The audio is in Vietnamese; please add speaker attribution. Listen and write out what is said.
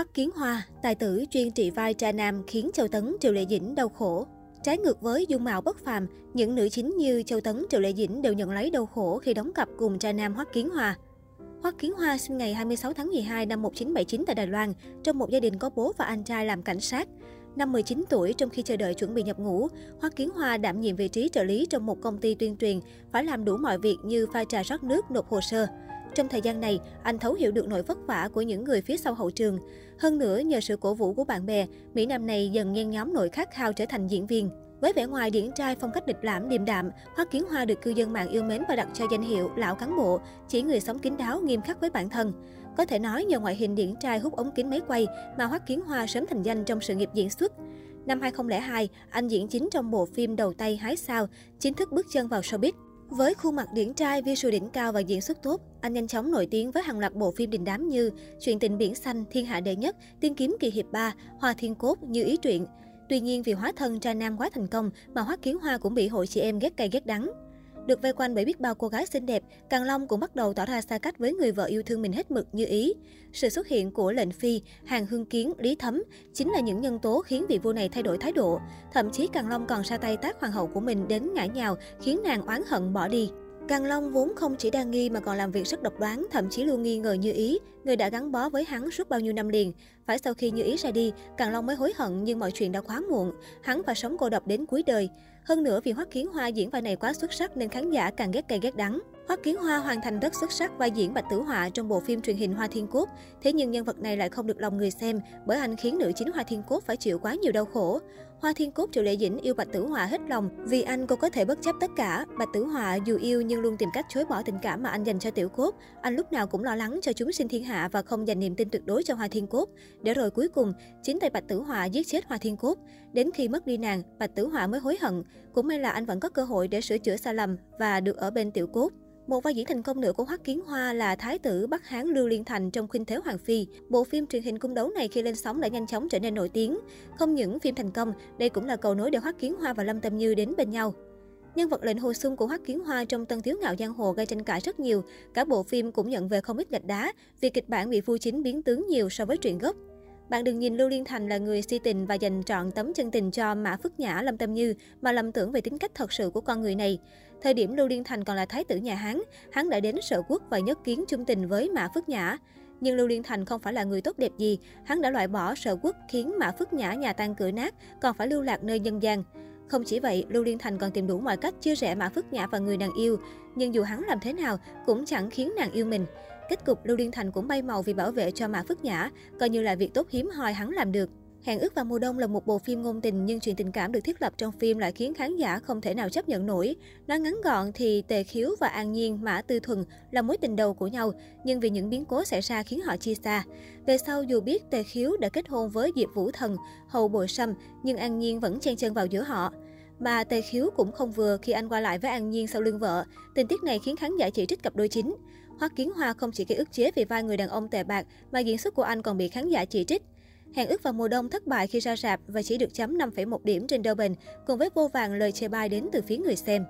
Speaker 1: Hoắc Kiến Hoa, tài tử chuyên trị vai tra nam khiến Châu Tấn, Triệu Lệ Dĩnh đau khổ. Trái ngược với dung mạo bất phàm, những nữ chính như Châu Tấn, Triệu Lệ Dĩnh đều nhận lấy đau khổ khi đóng cặp cùng tra nam Hoắc Kiến Hoa. Hoắc Kiến Hoa sinh ngày 26 tháng 12 năm 1979 tại Đài Loan, trong một gia đình có bố và anh trai làm cảnh sát. Năm 19 tuổi, trong khi chờ đợi chuẩn bị nhập ngũ, Hoắc Kiến Hoa đảm nhiệm vị trí trợ lý trong một công ty tuyên truyền, phải làm đủ mọi việc như pha trà rót nước, nộp hồ sơ. Trong thời gian này, anh thấu hiểu được nỗi vất vả của những người phía sau hậu trường. Hơn nữa, nhờ sự cổ vũ của bạn bè, Mỹ Nam này dần nhen nhóm nỗi khát khao trở thành diễn viên. Với vẻ ngoài điển trai phong cách địch lãm điềm đạm, Hoắc Kiến Hoa được cư dân mạng yêu mến và đặt cho danh hiệu lão cán bộ, chỉ người sống kín đáo nghiêm khắc với bản thân. Có thể nói nhờ ngoại hình điển trai hút ống kính máy quay mà Hoắc Kiến Hoa sớm thành danh trong sự nghiệp diễn xuất. Năm 2002, anh diễn chính trong bộ phim Đầu tay hái sao, chính thức bước chân vào showbiz. Với khuôn mặt điển trai, visual đỉnh cao và diễn xuất tốt, anh nhanh chóng nổi tiếng với hàng loạt bộ phim đình đám như Chuyện tình biển xanh, Thiên hạ đệ nhất, Tiên kiếm kỳ hiệp 3, Hoa thiên cốt, Như ý truyện. Tuy nhiên vì hóa thân trai nam quá thành công mà Hoắc Kiến Hoa cũng bị hội chị em ghét cay ghét đắng. Được vây quanh bởi biết bao cô gái xinh đẹp, Càng Long cũng bắt đầu tỏ ra xa cách với người vợ yêu thương mình hết mực như ý. Sự xuất hiện của lệnh phi, hàng hương kiến, lý thấm chính là những nhân tố khiến vị vua này thay đổi thái độ. Thậm chí Càng Long còn ra tay tác hoàng hậu của mình đến ngã nhào, khiến nàng oán hận bỏ đi. Càng Long vốn không chỉ đa nghi mà còn làm việc rất độc đoán, thậm chí luôn nghi ngờ Như Ý, người đã gắn bó với hắn suốt bao nhiêu năm liền. Phải sau khi Như Ý ra đi, Càng Long mới hối hận nhưng mọi chuyện đã quá muộn. Hắn phải sống cô độc đến cuối đời. Hơn nữa, vì Hoắc Kiến Hoa diễn vai này quá xuất sắc nên khán giả càng ghét cay ghét đắng. Hoắc Kiến Hoa hoàn thành rất xuất sắc vai diễn Bạch Tử Họa trong bộ phim truyền hình Hoa Thiên Cốt. Thế nhưng nhân vật này lại không được lòng người xem bởi anh khiến nữ chính Hoa Thiên Cốt phải chịu quá nhiều đau khổ. Hoa Thiên cúc Triệu Lệ Dĩnh yêu Bạch Tử Họa hết lòng vì anh cô có thể bất chấp tất cả. Bạch Tử Họa dù yêu nhưng luôn tìm cách chối bỏ tình cảm mà anh dành cho Tiểu Cốt. Anh lúc nào cũng lo lắng cho chúng sinh thiên hạ và không dành niềm tin tuyệt đối cho Hoa Thiên Cốt. Để rồi cuối cùng, chính tay Bạch Tử Họa giết chết Hoa Thiên Cốt. Đến khi mất đi nàng, Bạch Tử Họa mới hối hận. Cũng may là anh vẫn có cơ hội để sửa chữa sai lầm và được ở bên Tiểu Cốt. Một vai diễn thành công nữa của Hoắc Kiến Hoa là Thái tử Bắc Hán Lưu Liên Thành trong Khuynh Thế Hoàng Phi. Bộ phim truyền hình cung đấu này khi lên sóng đã nhanh chóng trở nên nổi tiếng. Không những phim thành công, đây cũng là cầu nối để Hoắc Kiến Hoa và Lâm Tâm Như đến bên nhau. Nhân vật lệnh hồ sung của Hoắc Kiến Hoa trong Tân Thiếu Ngạo Giang Hồ gây tranh cãi rất nhiều. Cả bộ phim cũng nhận về không ít gạch đá vì kịch bản bị vua chính biến tướng nhiều so với truyện gốc. Bạn đừng nhìn Lưu Liên Thành là người si tình và dành trọn tấm chân tình cho Mã Phước Nhã, Lâm Tâm Như mà lầm tưởng về tính cách thật sự của con người này. Thời điểm Lưu Liên Thành còn là thái tử nhà Hán, hắn đã đến sở quốc và nhất kiến chung tình với Mã Phước Nhã. Nhưng Lưu Liên Thành không phải là người tốt đẹp gì, hắn đã loại bỏ sở quốc khiến Mã Phước Nhã nhà tan cửa nát, còn phải lưu lạc nơi nhân gian. Không chỉ vậy, Lưu Liên Thành còn tìm đủ mọi cách chia rẽ Mã Phước Nhã và người nàng yêu, nhưng dù hắn làm thế nào cũng chẳng khiến nàng yêu mình. Kết cục Lưu Liên Thành cũng bay màu vì bảo vệ cho Mã Phước Nhã, coi như là việc tốt hiếm hoi hắn làm được. Hẹn ước vào mùa đông là một bộ phim ngôn tình nhưng chuyện tình cảm được thiết lập trong phim lại khiến khán giả không thể nào chấp nhận nổi. Nói ngắn gọn thì Tề Khiếu và An Nhiên, Mã Tư Thuần là mối tình đầu của nhau, nhưng vì những biến cố xảy ra khiến họ chia xa. Về sau dù biết Tề Khiếu đã kết hôn với Diệp Vũ Thần, hầu bội sâm, nhưng An Nhiên vẫn chen chân vào giữa họ. Mà Tề Khiếu cũng không vừa khi anh qua lại với An Nhiên sau lưng vợ. Tình tiết này khiến khán giả chỉ trích cặp đôi chính. Hoắc Kiến Hoa không chỉ gây ức chế vì vai người đàn ông tệ bạc, mà diễn xuất của anh còn bị khán giả chỉ trích. Hẹn ước vào mùa đông thất bại khi ra rạp và chỉ được chấm 5,1 điểm trên Dolben, cùng với vô vàng lời chê bai đến từ phía người xem.